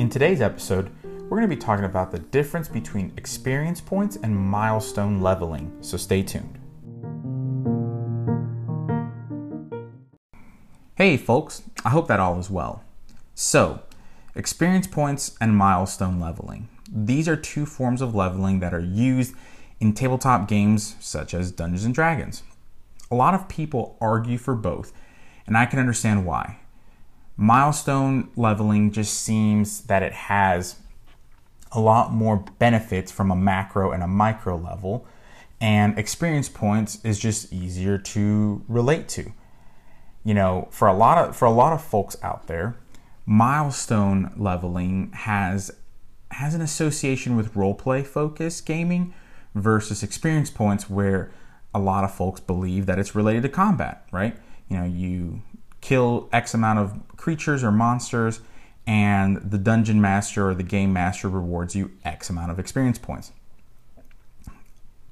In today's episode, we're going to be talking about the difference between experience points and milestone leveling, so stay tuned. Hey folks, I hope that all is well. So, experience points and milestone leveling. These are two forms of leveling that are used in tabletop games such as Dungeons and Dragons. A lot of people argue for both, and I can understand why. Milestone leveling just seems that it has a lot more benefits from a macro and a micro level, and experience points is just easier to relate to. You know, for a lot of for a lot of folks out there, milestone leveling has has an association with roleplay focused gaming versus experience points where a lot of folks believe that it's related to combat, right? You know, you kill X amount of creatures or monsters, and the dungeon master or the game master rewards you X amount of experience points.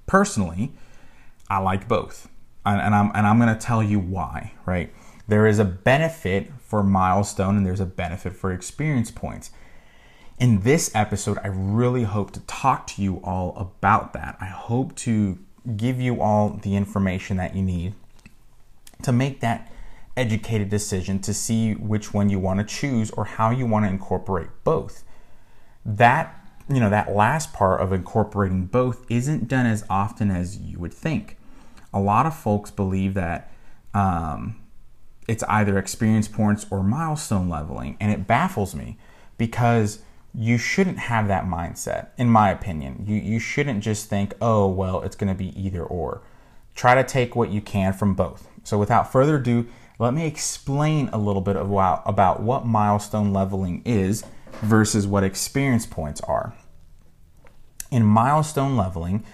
Personally, I like both, and I'm and I'm going to tell you why. Right, there is a benefit for milestone, and there's a benefit for experience points. In this episode, I really hope to talk to you all about that. I hope to give you all the information that you need to make that educated decision to see which one you want to choose or how you want to incorporate both. That, you know, that last part of incorporating both isn't done as often as you would think. A lot of folks believe that um, it's either experience points or milestone leveling, and it baffles me because you shouldn't have that mindset, in my opinion. You, you shouldn't just think, oh, well, it's going to be either or. Try to take what you can from both. So, without further ado, let me explain a little bit about, what milestone leveling is versus what experience points are. In milestone leveling,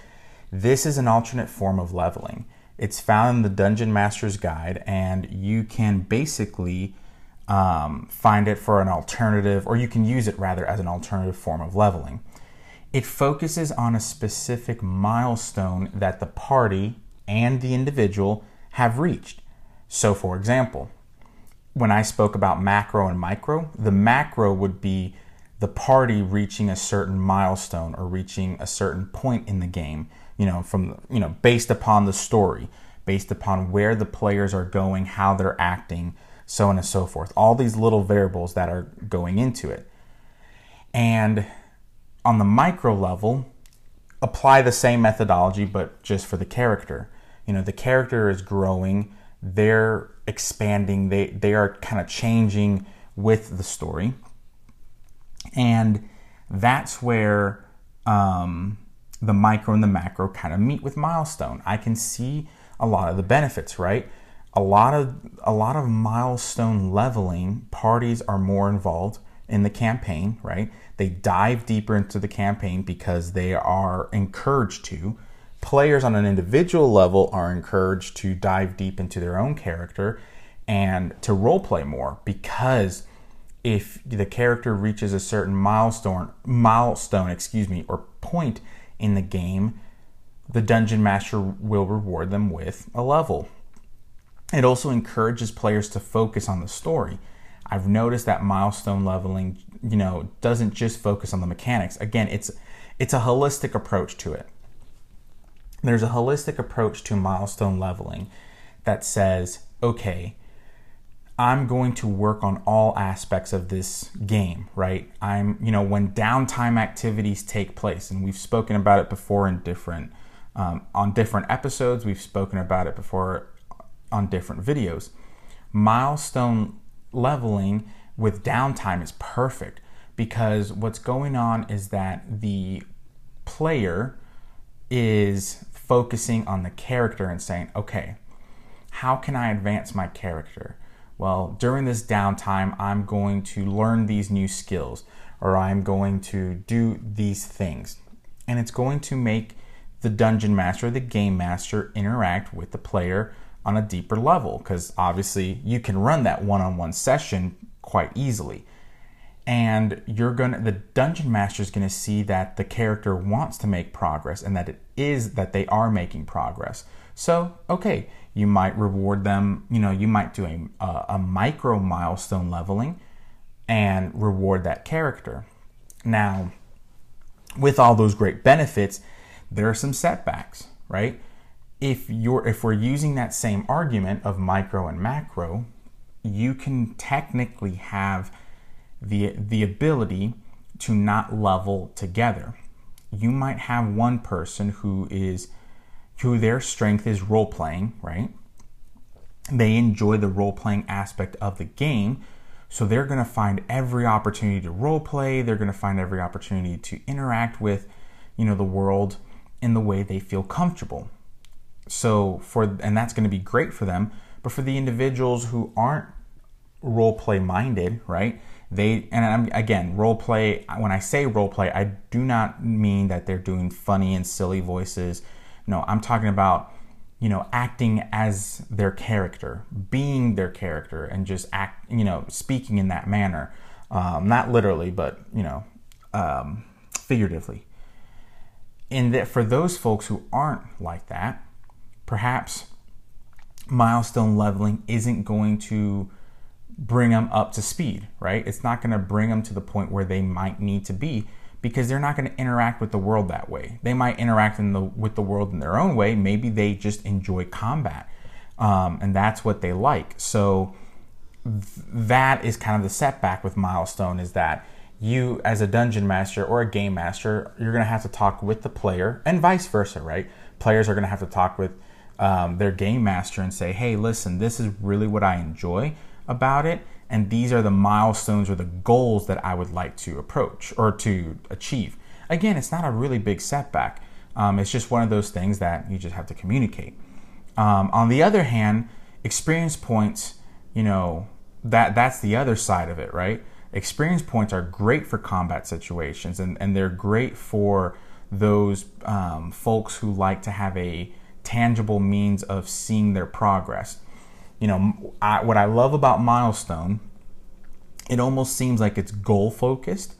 this is an alternate form of leveling. It's found in the Dungeon Master's Guide, and you can basically um, find it for an alternative, or you can use it rather as an alternative form of leveling. It focuses on a specific milestone that the party and the individual have reached. So, for example, when I spoke about macro and micro, the macro would be the party reaching a certain milestone or reaching a certain point in the game, you know, from you know, based upon the story, based upon where the players are going, how they're acting, so on and so forth. All these little variables that are going into it. And on the micro level, apply the same methodology but just for the character. You know, the character is growing they're expanding, they, they are kind of changing with the story. And that's where um, the micro and the macro kind of meet with milestone. I can see a lot of the benefits, right? A lot of a lot of milestone leveling parties are more involved in the campaign, right? They dive deeper into the campaign because they are encouraged to players on an individual level are encouraged to dive deep into their own character and to role play more because if the character reaches a certain milestone milestone excuse me or point in the game the dungeon master will reward them with a level. It also encourages players to focus on the story. I've noticed that milestone leveling you know doesn't just focus on the mechanics. Again it's it's a holistic approach to it there's a holistic approach to milestone leveling that says, okay, I'm going to work on all aspects of this game, right? I'm, you know, when downtime activities take place, and we've spoken about it before in different, um, on different episodes, we've spoken about it before on different videos. Milestone leveling with downtime is perfect because what's going on is that the player is focusing on the character and saying, okay, how can I advance my character? Well, during this downtime, I'm going to learn these new skills or I'm going to do these things. And it's going to make the dungeon master, the game master, interact with the player on a deeper level because obviously you can run that one on one session quite easily and you're gonna the dungeon master is gonna see that the character wants to make progress and that it is that they are making progress so okay you might reward them you know you might do a, a, a micro milestone leveling and reward that character. Now, with all those great benefits, there are some setbacks, right? If you're if we're using that same argument of micro and macro, you can technically have the the ability to not level together. You might have one person who is who their strength is role playing, right? They enjoy the role playing aspect of the game, so they're going to find every opportunity to role play, they're going to find every opportunity to interact with, you know, the world in the way they feel comfortable. So for and that's going to be great for them, but for the individuals who aren't role play minded, right? They and I'm, again, role play. When I say role play, I do not mean that they're doing funny and silly voices. No, I'm talking about you know acting as their character, being their character, and just act. You know, speaking in that manner, um, not literally, but you know, um, figuratively. And that for those folks who aren't like that, perhaps milestone leveling isn't going to bring them up to speed, right? It's not going to bring them to the point where they might need to be because they're not going to interact with the world that way. They might interact in the, with the world in their own way. Maybe they just enjoy combat, um, and that's what they like. So th- that is kind of the setback with Milestone is that you, as a dungeon master or a game master, you're going to have to talk with the player, and vice versa, right? Players are going to have to talk with um, their game master and say, "Hey, listen, this is really what I enjoy." About it, and these are the milestones or the goals that I would like to approach or to achieve. Again, it's not a really big setback. Um, it's just one of those things that you just have to communicate. Um, on the other hand, experience points, you know, that that's the other side of it, right? Experience points are great for combat situations, and, and they're great for those um, folks who like to have a tangible means of seeing their progress you know, I, what I love about Milestone, it almost seems like it's goal focused.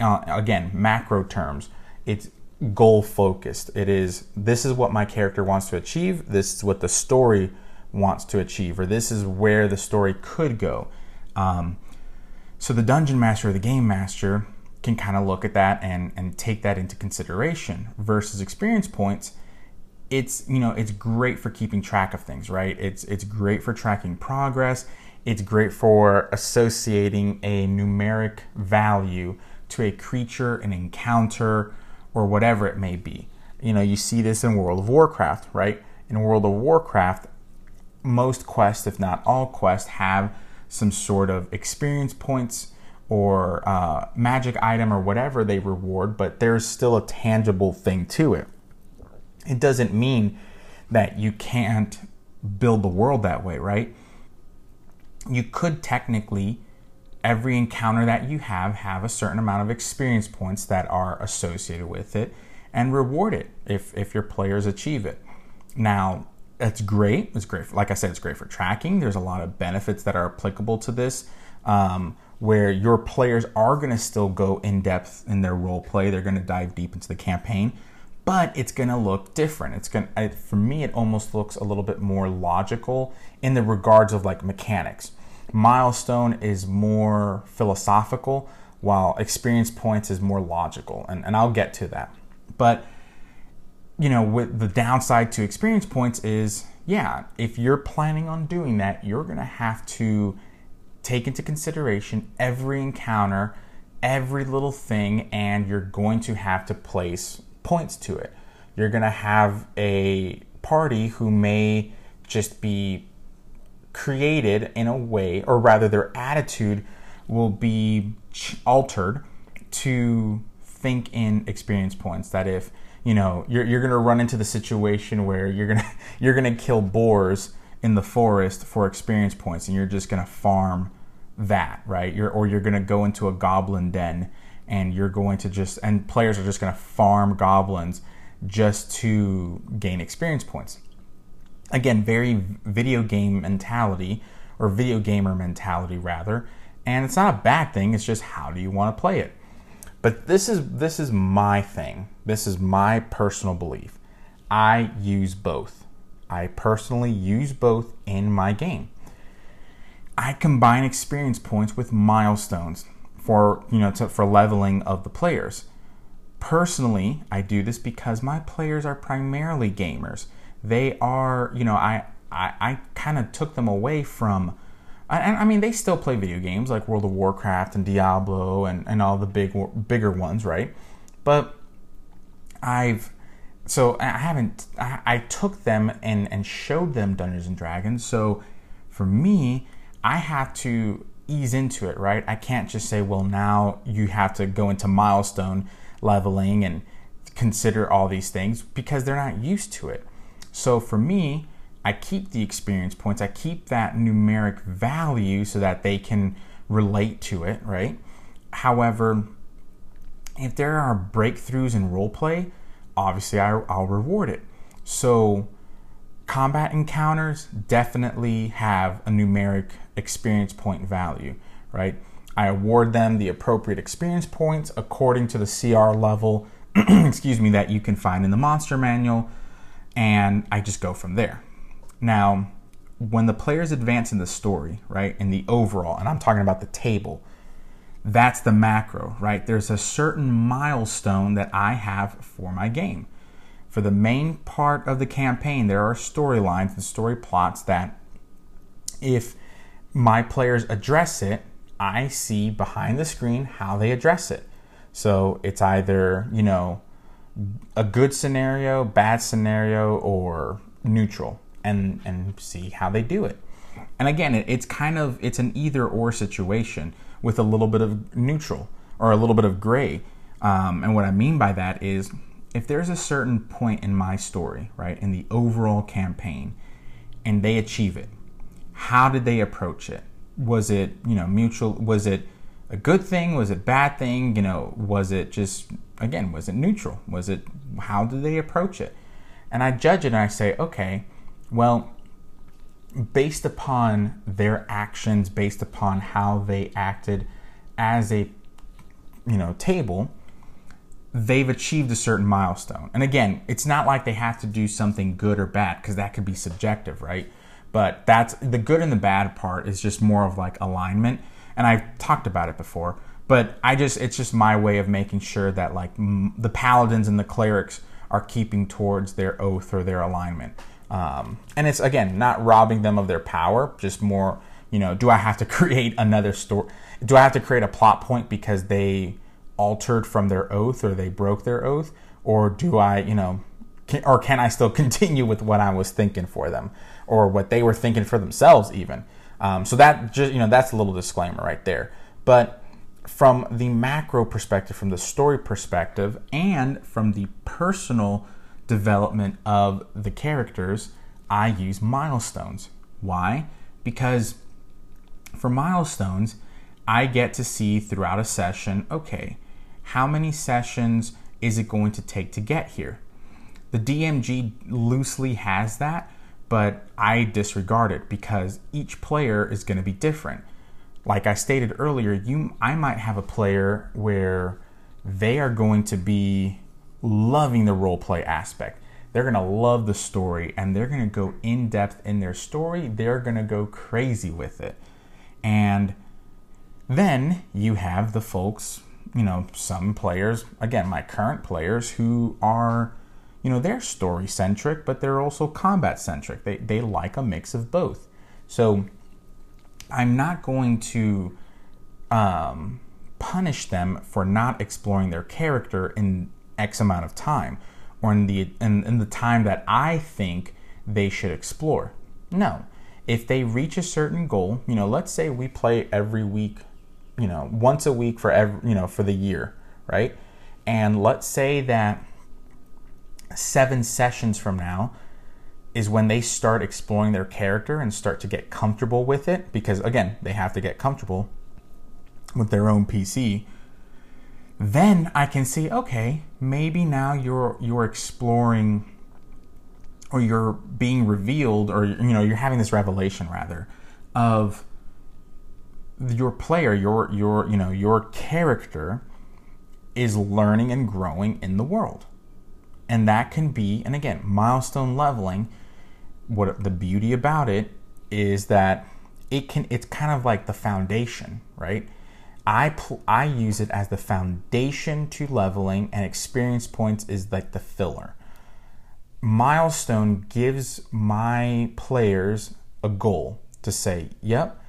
Uh, again, macro terms, it's goal focused. It is this is what my character wants to achieve. This is what the story wants to achieve, or this is where the story could go. Um, so the dungeon master or the game master can kind of look at that and and take that into consideration. Versus experience points, it's you know it's great for keeping track of things right? It's it's great for tracking progress. It's great for associating a numeric value to a creature an encounter or whatever it may be. You know you see this in world of warcraft right? In world of warcraft most quests if not all quests have some sort of experience points or uh, magic item or whatever they reward but there's still a tangible thing to it it doesn't mean that you can't build the world that way, right? You could technically, every encounter that you have, have a certain amount of experience points that are associated with it and reward it if, if your players achieve it. Now, that's great. It's great. For, like I said, it's great for tracking. There's a lot of benefits that are applicable to this. Um, where your players are going to still go in depth in their role play. They're going to dive deep into the campaign but it's going to look different. It's going for me, it almost looks a little bit more logical in the regards of like mechanics. Milestone is more philosophical, while experience points is more logical, and, and I'll get to that. But you know, with the downside to experience points is, yeah, if you're planning on doing that, you're going to have to take into consideration every encounter, every little thing, and you're going to have to place points to it. You're going to have a party who may just be created in a way, or rather, their attitude will be altered to think in experience points. That if you know you're, you're going to run into the situation where you're going to you're going to kill boars in the forest for experience points, and you're just going to farm that, right? You're, or you're going to go into a goblin den and you're going to just and players are just going to farm goblins just to gain experience points. Again, very video game mentality or video gamer mentality rather, and it's not a bad thing, it's just how do you want to play it. But this is this is my thing. This is my personal belief. I use both. I personally use both in my game. I combine experience points with milestones for you know to, for leveling of the players. Personally, I do this because my players are primarily gamers. They are, you know, I I, I kind of took them away from and I mean they still play video games like World of Warcraft and Diablo and, and all the big bigger ones, right? But I've so I haven't I, I took them and and showed them Dungeons and Dragons. So for me, I have to ease into it, right? I can't just say, well, now you have to go into milestone leveling and consider all these things because they're not used to it. So for me, I keep the experience points, I keep that numeric value so that they can relate to it, right? However, if there are breakthroughs in role play, obviously I, will reward it. So, combat encounters definitely have a numeric experience point value, right? I award them the appropriate experience points according to the CR level, excuse me, that you can find in the monster manual, and I just go from there. Now, when the players advance in the story, right, in the overall, and I'm talking about the table, that's the macro, right? There's a certain milestone that I have for my game. For the main part of the campaign, there are storylines and story plots that if my players address it, I see behind the screen how they address it. So it's either, you know, a good scenario, bad scenario, or neutral and and see how they do it. And again, it, it's kind of it's an either or situation with a little bit of neutral or a little bit of gray. Um, and what I mean by that is if there's a certain point in my story, right, in the overall campaign, and they achieve it, how did they approach it? Was it, you know, mutual? Was it a good thing? Was it bad thing? You know, was it just again, was it neutral? Was it how did they approach it? And I judge it and I say, okay, well, based upon their actions, based upon how they acted as a you know table, they've achieved a certain milestone. And again, it's not like they have to do something good or bad because that could be subjective, right? But that's the good and the bad part is just more of like alignment. And I've talked about it before, but I just it's just my way of making sure that like m- the paladins and the clerics are keeping towards their oath or their alignment. Um, and it's again not robbing them of their power, just more, you know, do I have to create another story? Do I have to create a plot point because they altered from their oath or they broke their oath? Or do I, you know, can, or can I still continue with what I was thinking for them or what they were thinking for themselves, even? Um, so that just, you know, that's a little disclaimer right there. But from the macro perspective, from the story perspective, and from the personal development of the characters, I use milestones. Why? Because for milestones, I get to see throughout a session okay, how many sessions is it going to take to get here? The DMG loosely has that, but I disregard it because each player is going to be different. Like I stated earlier, you I might have a player where they are going to be loving the role play aspect. They're going to love the story and they're going to go in depth in their story. They're going to go crazy with it. And then you have the folks, you know, some players, again, my current players who are, you know, they're story centric, but they're also combat centric. They, they like a mix of both. So I'm not going to um, punish them for not exploring their character in X amount of time or in the in, in the time that I think they should explore. No. If they reach a certain goal, you know, let's say we play every week, you know, once a week for every, you know, for the year, right? And let's say that 7 sessions from now is when they start exploring their character and start to get comfortable with it because again, they have to get comfortable with their own PC then I can see, okay, maybe now you're you're exploring or you're being revealed or you know, you're having this revelation rather of your player, your your you know, your character is learning and growing in the world. And that can be, and again, milestone leveling, what the beauty about it is that it can it's kind of like the foundation, right? I pl- I use it as the foundation to leveling, and experience points is like the filler. Milestone gives my players a goal to say, "Yep,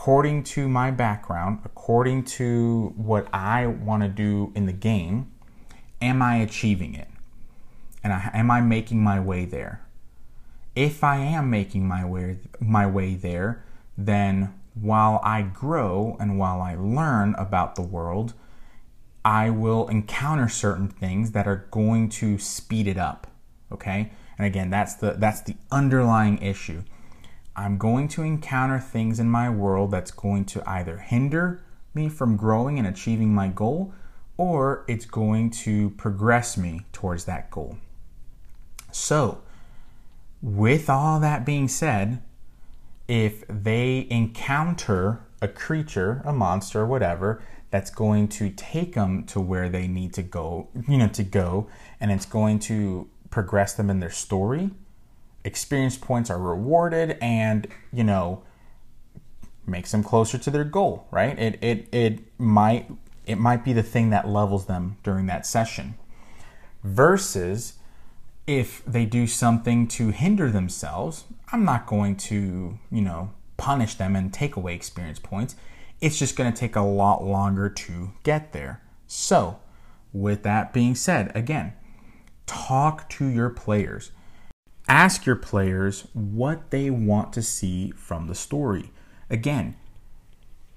according to my background, according to what I want to do in the game, am I achieving it? And I, am I making my way there? If I am making my way my way there, then while I grow and while I learn about the world, I will encounter certain things that are going to speed it up. Okay? And again, that's the that's the underlying issue. I'm going to encounter things in my world that's going to either hinder me from growing and achieving my goal or it's going to progress me towards that goal. So, with all that being said, if they encounter a creature, a monster, or whatever, that's going to take them to where they need to go, you know, to go, and it's going to progress them in their story, experience points are rewarded and, you know, makes them closer to their goal, right? It it it might it might be the thing that levels them during that session. Versus if they do something to hinder themselves, I'm not going to, you know, punish them and take away experience points. It's just going to take a lot longer to get there. So, with that being said, again, talk to your players. Ask your players what they want to see from the story. Again,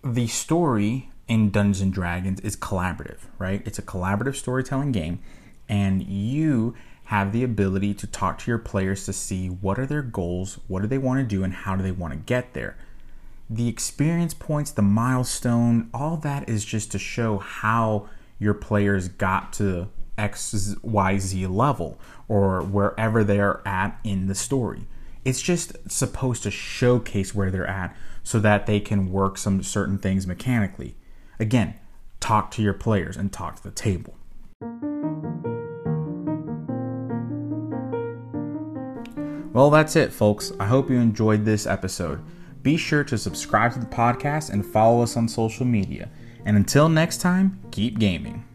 the story in Dungeons and Dragons is collaborative, right? It's a collaborative storytelling game, and you have the ability to talk to your players to see what are their goals, what do they want to do, and how do they want to get there. The experience points, the milestone, all that is just to show how your players got to XYZ level or wherever they are at in the story. It's just supposed to showcase where they're at so that they can work some certain things mechanically. Again, talk to your players and talk to the table. Well, that's it, folks. I hope you enjoyed this episode. Be sure to subscribe to the podcast and follow us on social media. And until next time, keep gaming.